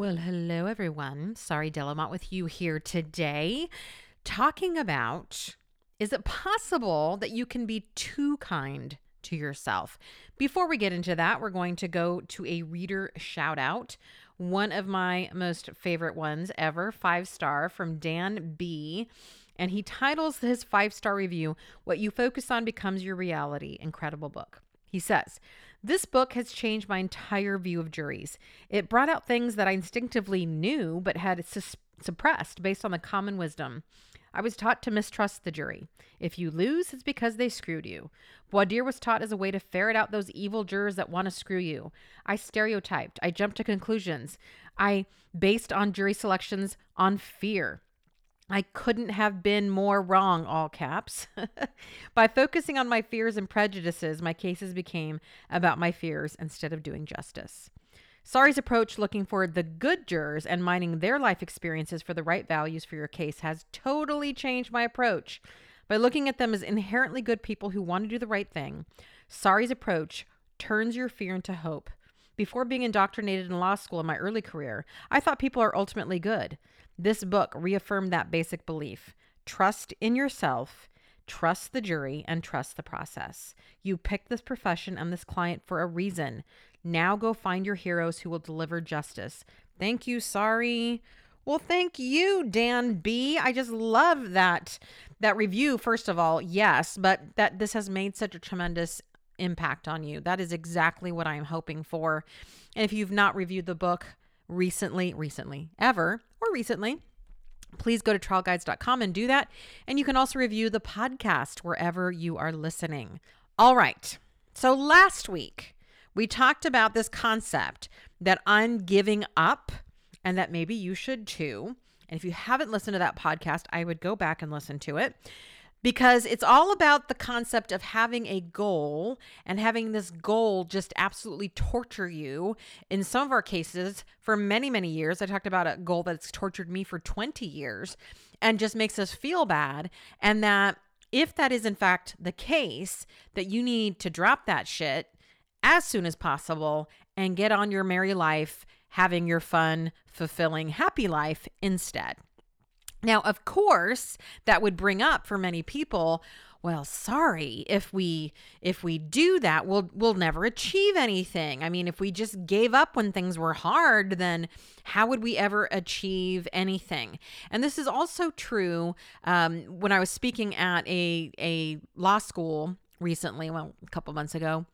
Well, hello everyone. Sari, Delamotte with you here today, talking about is it possible that you can be too kind to yourself? Before we get into that, we're going to go to a reader shout out. One of my most favorite ones ever, five star from Dan B. And he titles his five star review, What You Focus on Becomes Your Reality. Incredible book. He says, This book has changed my entire view of juries. It brought out things that I instinctively knew but had sus- suppressed based on the common wisdom. I was taught to mistrust the jury. If you lose, it's because they screwed you. Dire was taught as a way to ferret out those evil jurors that want to screw you. I stereotyped. I jumped to conclusions. I based on jury selections on fear. I couldn't have been more wrong, all caps. By focusing on my fears and prejudices, my cases became about my fears instead of doing justice. Sari's approach, looking for the good jurors and mining their life experiences for the right values for your case, has totally changed my approach. By looking at them as inherently good people who want to do the right thing, Sari's approach turns your fear into hope. Before being indoctrinated in law school in my early career, I thought people are ultimately good. This book reaffirmed that basic belief. Trust in yourself, trust the jury, and trust the process. You picked this profession and this client for a reason. Now go find your heroes who will deliver justice. Thank you, Sari. Well, thank you, Dan B. I just love that that review first of all. Yes, but that this has made such a tremendous impact on you. That is exactly what I am hoping for. And if you've not reviewed the book recently, recently, ever, or recently, please go to trialguides.com and do that. And you can also review the podcast wherever you are listening. All right. So last week, we talked about this concept that I'm giving up and that maybe you should too. And if you haven't listened to that podcast, I would go back and listen to it because it's all about the concept of having a goal and having this goal just absolutely torture you. In some of our cases, for many, many years, I talked about a goal that's tortured me for 20 years and just makes us feel bad. And that if that is in fact the case, that you need to drop that shit as soon as possible and get on your merry life, having your fun, fulfilling, happy life instead. Now, of course, that would bring up for many people, well, Sari, if we if we do that, we'll we'll never achieve anything. I mean, if we just gave up when things were hard, then how would we ever achieve anything? And this is also true um, when I was speaking at a a law school recently, well, a couple months ago.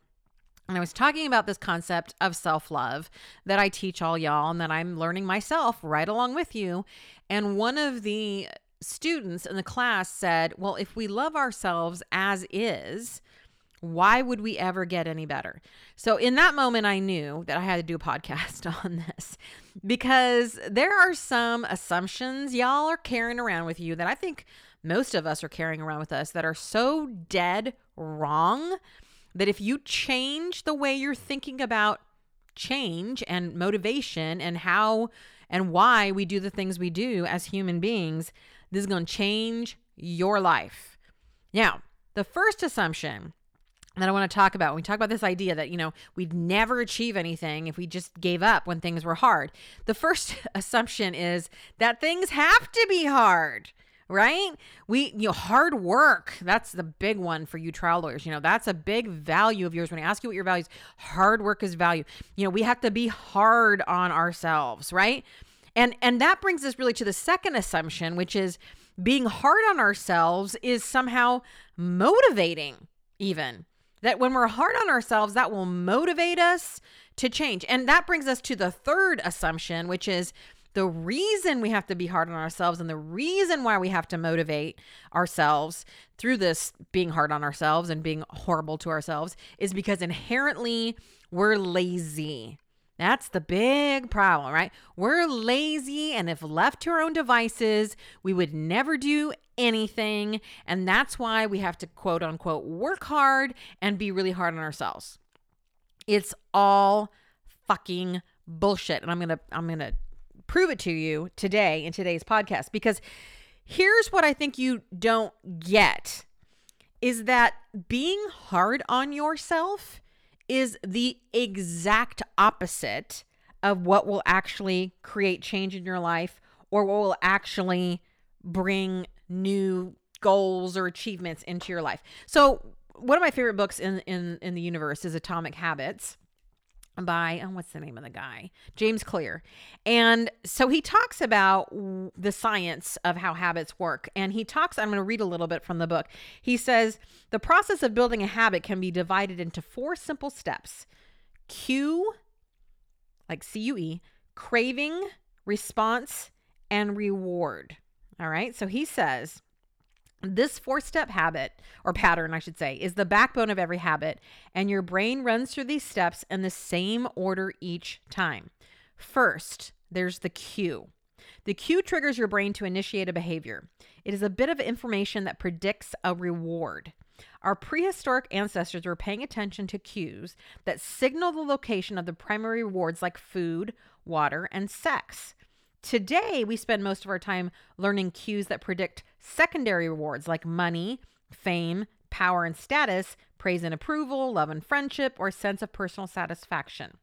And I was talking about this concept of self love that I teach all y'all and that I'm learning myself right along with you. And one of the students in the class said, Well, if we love ourselves as is, why would we ever get any better? So, in that moment, I knew that I had to do a podcast on this because there are some assumptions y'all are carrying around with you that I think most of us are carrying around with us that are so dead wrong that if you change the way you're thinking about change and motivation and how and why we do the things we do as human beings, this is going to change your life. Now, the first assumption that I want to talk about when we talk about this idea that, you know, we'd never achieve anything if we just gave up when things were hard. The first assumption is that things have to be hard right? We, you know, hard work. That's the big one for you trial lawyers. You know, that's a big value of yours. When I ask you what your values, hard work is value. You know, we have to be hard on ourselves, right? And and that brings us really to the second assumption, which is being hard on ourselves is somehow motivating, even. That when we're hard on ourselves, that will motivate us to change. And that brings us to the third assumption, which is the reason we have to be hard on ourselves and the reason why we have to motivate ourselves through this being hard on ourselves and being horrible to ourselves is because inherently we're lazy. That's the big problem, right? We're lazy, and if left to our own devices, we would never do anything. And that's why we have to quote unquote work hard and be really hard on ourselves. It's all fucking bullshit. And I'm going to, I'm going to prove it to you today in today's podcast because here's what I think you don't get is that being hard on yourself is the exact opposite of what will actually create change in your life or what will actually bring new goals or achievements into your life. So, one of my favorite books in in in the universe is Atomic Habits by oh, what's the name of the guy? James Clear. And so he talks about the science of how habits work. And he talks i'm going to read a little bit from the book. He says the process of building a habit can be divided into four simple steps. Cue like cue craving response and reward. All right so he says this four step habit, or pattern, I should say, is the backbone of every habit, and your brain runs through these steps in the same order each time. First, there's the cue. The cue triggers your brain to initiate a behavior. It is a bit of information that predicts a reward. Our prehistoric ancestors were paying attention to cues that signal the location of the primary rewards like food, water, and sex. Today, we spend most of our time learning cues that predict secondary rewards like money, fame, power and status, praise and approval, love and friendship, or sense of personal satisfaction.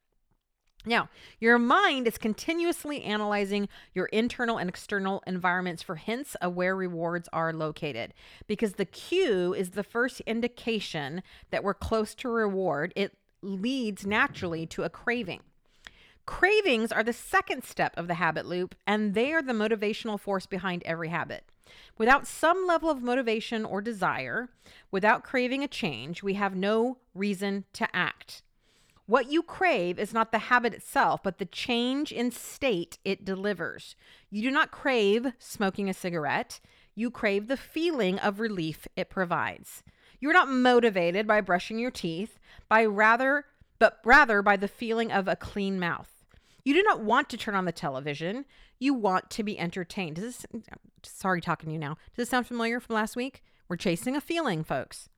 Now, your mind is continuously analyzing your internal and external environments for hints of where rewards are located. Because the cue is the first indication that we're close to reward, it leads naturally to a craving. Cravings are the second step of the habit loop, and they are the motivational force behind every habit. Without some level of motivation or desire, without craving a change, we have no reason to act. What you crave is not the habit itself, but the change in state it delivers. You do not crave smoking a cigarette, you crave the feeling of relief it provides. You're not motivated by brushing your teeth, by rather but rather by the feeling of a clean mouth. You do not want to turn on the television. You want to be entertained. Does this, Sari talking to you now. Does this sound familiar from last week? We're chasing a feeling, folks.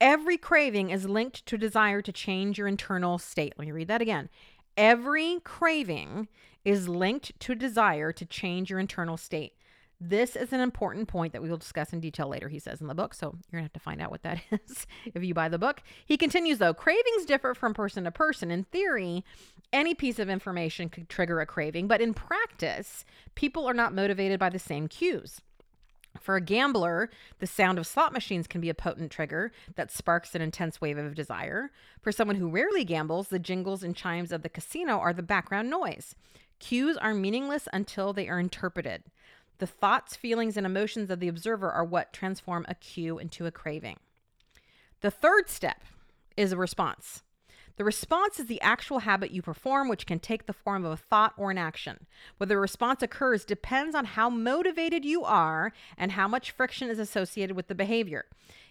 Every craving is linked to a desire to change your internal state. Let me read that again. Every craving is linked to a desire to change your internal state. This is an important point that we will discuss in detail later, he says in the book. So you're going to have to find out what that is if you buy the book. He continues, though, cravings differ from person to person. In theory, any piece of information could trigger a craving, but in practice, people are not motivated by the same cues. For a gambler, the sound of slot machines can be a potent trigger that sparks an intense wave of desire. For someone who rarely gambles, the jingles and chimes of the casino are the background noise. Cues are meaningless until they are interpreted. The thoughts, feelings, and emotions of the observer are what transform a cue into a craving. The third step is a response. The response is the actual habit you perform, which can take the form of a thought or an action. Whether a response occurs depends on how motivated you are and how much friction is associated with the behavior.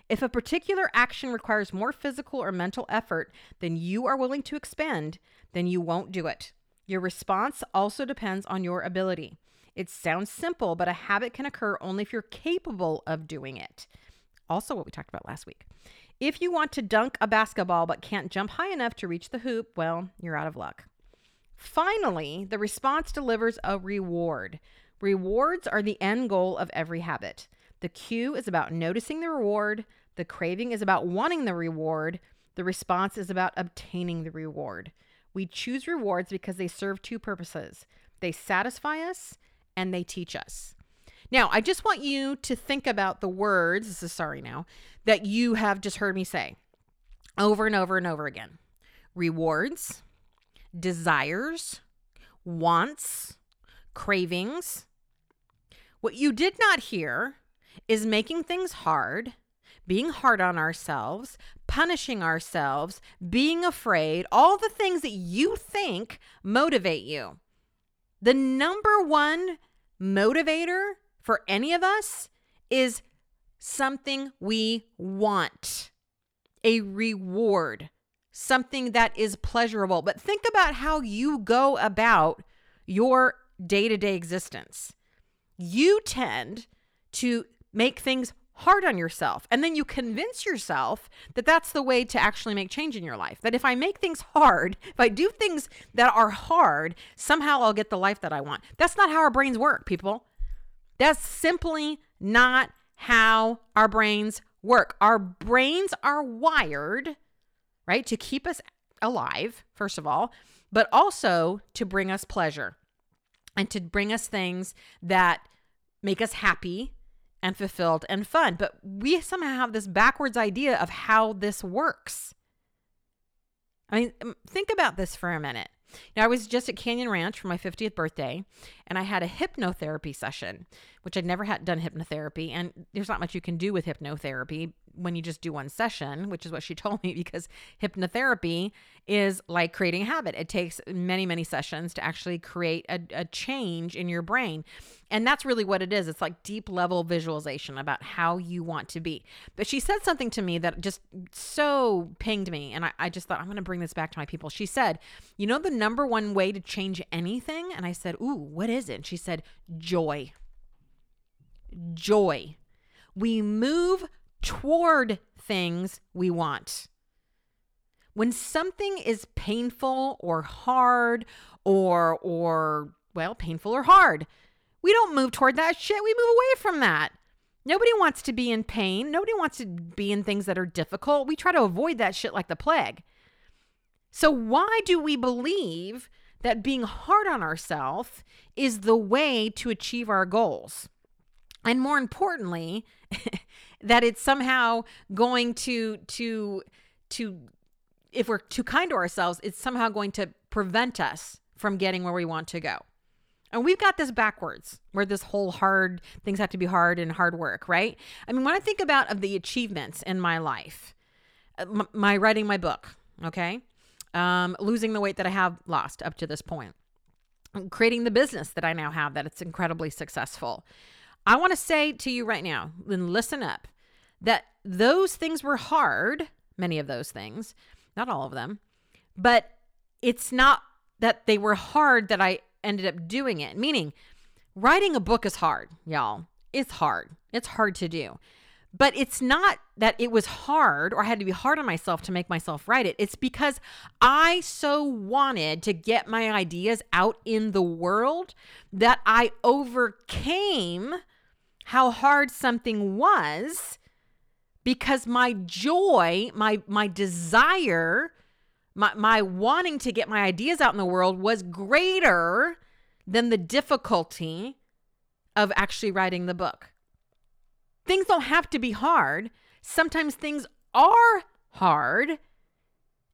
If a particular action requires more physical or mental effort than you are willing to expend, then you won't do it. Your response also depends on your ability. It sounds simple, but a habit can occur only if you're capable of doing it. Also, what we talked about last week. If you want to dunk a basketball but can't jump high enough to reach the hoop, well, you're out of luck. Finally, the response delivers a reward. Rewards are the end goal of every habit. The cue is about noticing the reward, the craving is about wanting the reward, the response is about obtaining the reward. We choose rewards because they serve two purposes they satisfy us and they teach us. Now, I just want you to think about the words, this is Sari now, that you have just heard me say over and over and over again rewards, desires, wants, cravings. What you did not hear is making things hard, being hard on ourselves, punishing ourselves, being afraid, all the things that you think motivate you. The number one motivator for any of us is something we want, a reward, something that is pleasurable. But think about how you go about your day to day existence. You tend to make things hard on yourself. And then you convince yourself that that's the way to actually make change in your life. That if I make things hard, if I do things that are hard, somehow I'll get the life that I want. That's not how our brains work, people. That's simply not how our brains work. Our brains are wired, right, to keep us alive, first of all, but also to bring us pleasure and to bring us things that make us happy and fulfilled and fun. But we somehow have this backwards idea of how this works. I mean, um, think about this for a minute. Now, I was just at Canyon Ranch for my 50th birthday, and I had a hypnotherapy session, which I'd never had done hypnotherapy. And there's not much you can do with hypnotherapy when you just do one session, which is what she told me, because hypnotherapy is like creating a habit. It takes many, many sessions to actually create a, a change in your brain. And that's really what it is. It's like deep level visualization about how you want to be. But she said something to me that just so pinged me. And I, I just thought, I'm going to bring this back to my people. She said, You know, the number one way to change anything? And I said, Ooh, what is it? And she said, Joy. Joy. We move toward things we want. When something is painful or hard or or well, painful or hard, we don't move toward that shit. We move away from that. Nobody wants to be in pain. Nobody wants to be in things that are difficult. We try to avoid that shit like the plague. So why do we believe that being hard on ourselves is the way to achieve our goals? And more importantly, that it's somehow going to to to if we're too kind to ourselves, it's somehow going to prevent us from getting where we want to go. And we've got this backwards, where this whole hard things have to be hard and hard work, right? I mean, when I think about of the achievements in my life, uh, my writing my book, okay, um, losing the weight that I have lost up to this point, creating the business that I now have that it's incredibly successful. I want to say to you right now, then listen up that those things were hard, many of those things, not all of them, but it's not that they were hard that I ended up doing it. Meaning, writing a book is hard, y'all. It's hard. It's hard to do. But it's not that it was hard or I had to be hard on myself to make myself write it. It's because I so wanted to get my ideas out in the world that I overcame how hard something was because my joy, my my desire, my my wanting to get my ideas out in the world was greater than the difficulty of actually writing the book. Things don't have to be hard. Sometimes things are hard.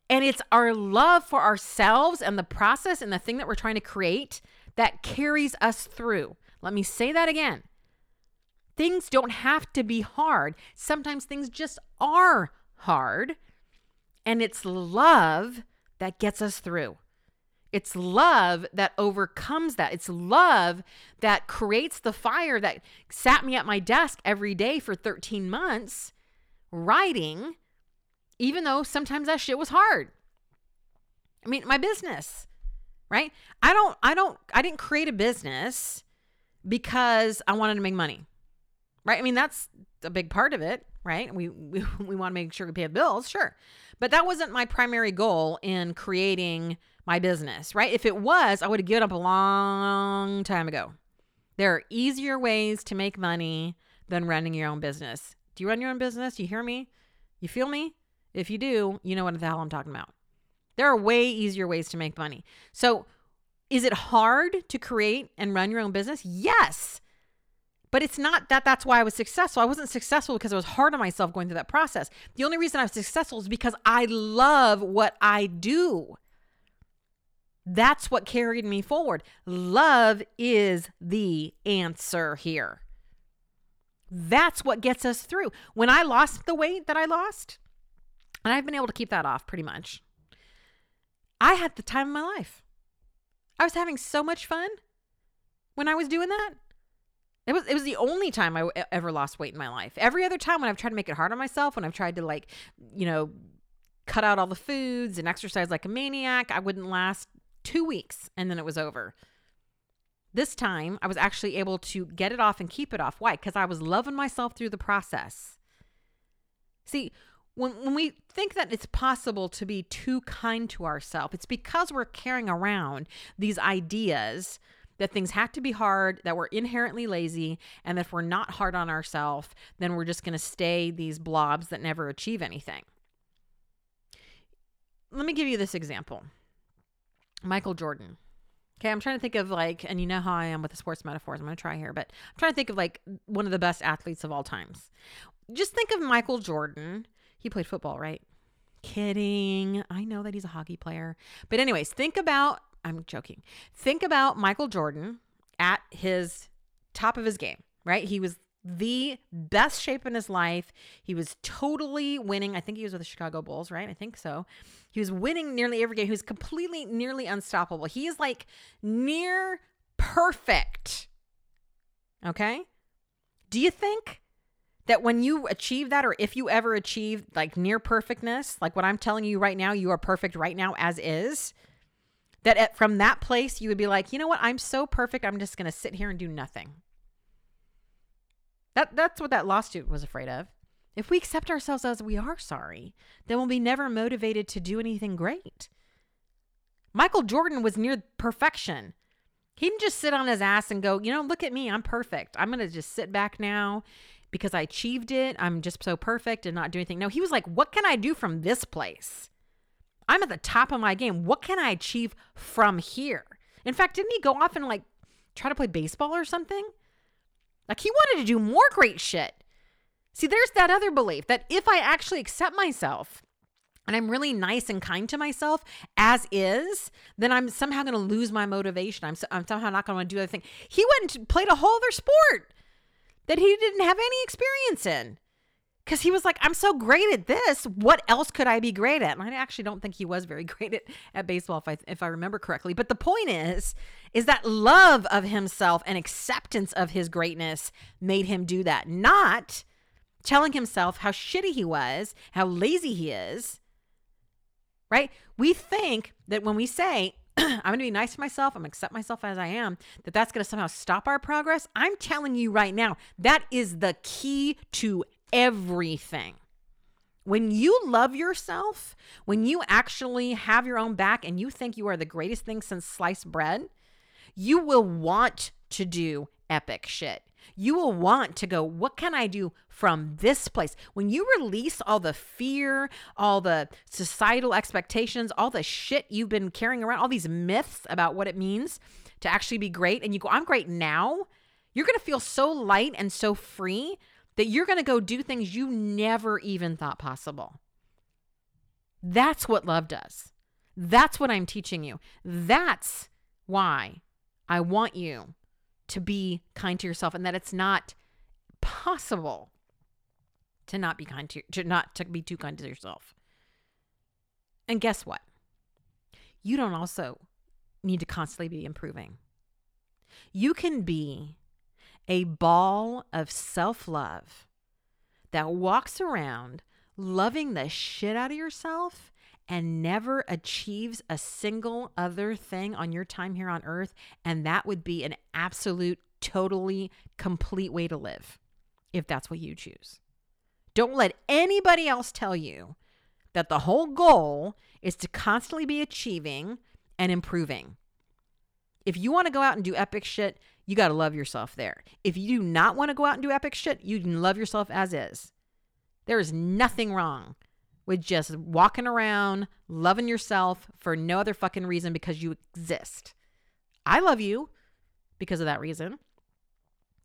And it's our love for ourselves and the process and the thing that we're trying to create that carries us through. Let me say that again. Things don't have to be hard. Sometimes things just are hard. And it's love that gets us through. It's love that overcomes that. It's love that creates the fire that sat me at my desk every day for 13 months writing, even though sometimes that shit was hard. I mean, my business, right? I don't, I don't, I didn't create a business because I wanted to make money right? I mean, that's a big part of it, right? We we, we want to make sure we pay the bills, sure. But that wasn't my primary goal in creating my business, right? If it was, I would have given up a long time ago. There are easier ways to make money than running your own business. Do you run your own business? You hear me? You feel me? If you do, you know what the hell I'm talking about. There are way easier ways to make money. So, is it hard to create and run your own business? Yes. But it's not that that's why I was successful. I wasn't successful because I was hard on myself going through that process. The only reason I was successful is because I love what I do. That's what carried me forward. Love is the answer here. That's what gets us through. When I lost the weight that I lost, and I've been able to keep that off pretty much, I had the time of my life. I was having so much fun when I was doing that. It was it was the only time I ever lost weight in my life. Every other time when I've tried to make it hard on myself, when I've tried to like, you know, cut out all the foods and exercise like a maniac, I wouldn't last two weeks and then it was over. This time, I was actually able to get it off and keep it off. Why? Because I was loving myself through the process. See, when, when we think that it's possible to be too kind to ourselves, it's because we're carrying around these ideas that things have to be hard, that we're inherently lazy, and that if we're not hard on ourselves, then we're just going to stay these blobs that never achieve anything. Let me give you this example Michael Jordan. Okay, I'm trying to think of like, and you know how I am with the sports metaphors. I'm going to try here, but I'm trying to think of like one of the best athletes of all times. Just think of Michael Jordan. He played football, right? Kidding. I know that he's a hockey player. But, anyways, think about, I'm joking. Think about Michael Jordan at his top of his game, right? He was the best shape in his life. He was totally winning. I think he was with the Chicago Bulls, right? I think so. He was winning nearly every game. He was completely, nearly unstoppable. He is like near perfect. Okay. Do you think that when you achieve that, or if you ever achieve like near perfectness, like what I'm telling you right now, you are perfect right now as is, that at, from that place, you would be like, you know what? I'm so perfect. I'm just going to sit here and do nothing. That, that's what that lawsuit was afraid of. If we accept ourselves as we are Sari, then we'll be never motivated to do anything great. Michael Jordan was near perfection. He didn't just sit on his ass and go, you know, look at me, I'm perfect. I'm going to just sit back now because I achieved it. I'm just so perfect and not do anything. No, he was like, what can I do from this place? I'm at the top of my game. What can I achieve from here? In fact, didn't he go off and like try to play baseball or something? Like he wanted to do more great shit. See, there's that other belief that if I actually accept myself and I'm really nice and kind to myself as is, then I'm somehow going to lose my motivation. I'm, I'm somehow not going to do other thing. He went and played a whole other sport that he didn't have any experience in. Because he was like, I'm so great at this. What else could I be great at? And I actually don't think he was very great at, at baseball, if I, if I remember correctly. But the point is, is that love of himself and acceptance of his greatness made him do that. Not telling himself how shitty he was, how lazy he is, right? We think that when we say, I'm going to be nice to myself, I'm going to accept myself as I am, that that's going to somehow stop our progress. I'm telling you right now, that is the key to everything. When you love yourself, when you actually have your own back and you think you are the greatest thing since sliced bread, you will want to do epic shit. You will want to go, what can I do from this place? When you release all the fear, all the societal expectations, all the shit you've been carrying around, all these myths about what it means to actually be great, and you go, I'm great now, you're to feel so light and so free that you're going to go do things you never even thought possible. That's what love does. That's what I'm teaching you. That's why I want you to be kind to yourself and that it's not possible to not be kind to, to not to be too kind to yourself. And guess what? You don't also need to constantly be improving. You can be a ball of self-love that walks around loving the shit out of yourself and never achieves a single other thing on your time here on earth. And that would be an absolute, totally complete way to live if that's what you choose. Don't let anybody else tell you that the whole goal is to constantly be achieving and improving. If you want to go out and do epic shit, you got to love yourself there. If you do not want to go out and do epic shit, you can love yourself as is. There is nothing wrong with just walking around, loving yourself for no other fucking reason because you exist. I love you because of that reason.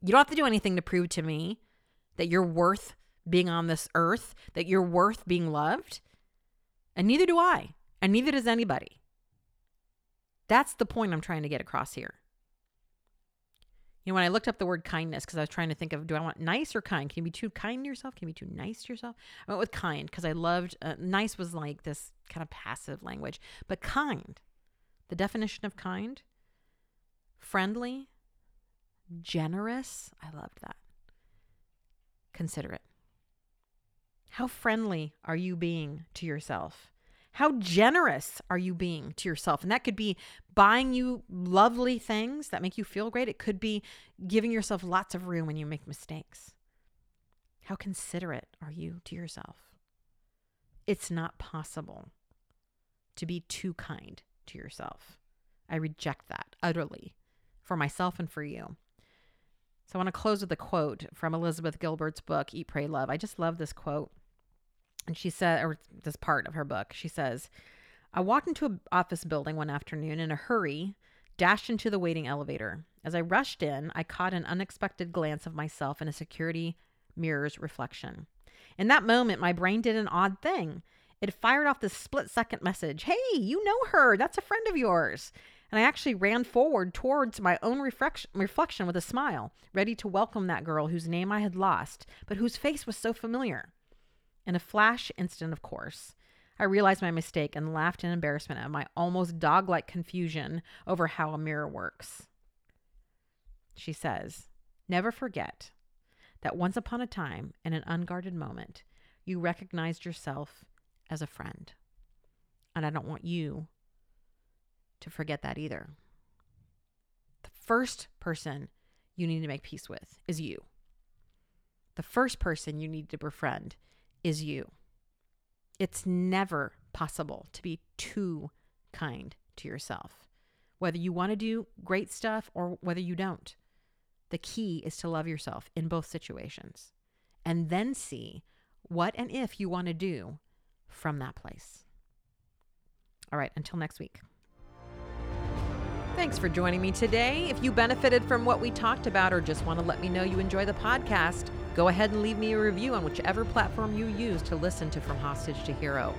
You don't have to do anything to prove to me that you're worth being on this earth, that you're worth being loved. And neither do I, and neither does anybody. That's the point I'm trying to get across here. You know, when I looked up the word kindness, because I was trying to think of do I want nice or kind? Can you be too kind to yourself? Can you be too nice to yourself? I went with kind because I loved, uh, nice was like this kind of passive language, but kind, the definition of kind, friendly, generous. I loved that. Considerate. How friendly are you being to yourself? How generous are you being to yourself? And that could be buying you lovely things that make you feel great. It could be giving yourself lots of room when you make mistakes. How considerate are you to yourself? It's not possible to be too kind to yourself. I reject that utterly for myself and for you. So I want to close with a quote from Elizabeth Gilbert's book, Eat, Pray, Love. I just love this quote. And she said, or this part of her book, she says, I walked into an office building one afternoon in a hurry, dashed into the waiting elevator. As I rushed in, I caught an unexpected glance of myself in a security mirror's reflection. In that moment, my brain did an odd thing. It fired off this split second message Hey, you know her. That's a friend of yours. And I actually ran forward towards my own reflection, reflection with a smile, ready to welcome that girl whose name I had lost, but whose face was so familiar. In a flash instant, of course, I realized my mistake and laughed in embarrassment at my almost dog like confusion over how a mirror works. She says, Never forget that once upon a time, in an unguarded moment, you recognized yourself as a friend. And I don't want you to forget that either. The first person you need to make peace with is you. The first person you need to befriend is you. It's never possible to be too kind to yourself, whether you want to do great stuff or whether you don't. The key is to love yourself in both situations and then see what and if you want to do from that place. All right, until next week. Thanks for joining me today. If you benefited from what we talked about or just want to let me know you enjoy the podcast, go ahead and leave me a review on whichever platform you use to listen to From Hostage to Hero.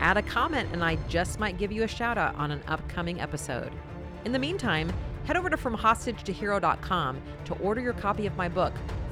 Add a comment, and I just might give you a shout out on an upcoming episode. In the meantime, head over to FromHostageToHero.com to order your copy of my book,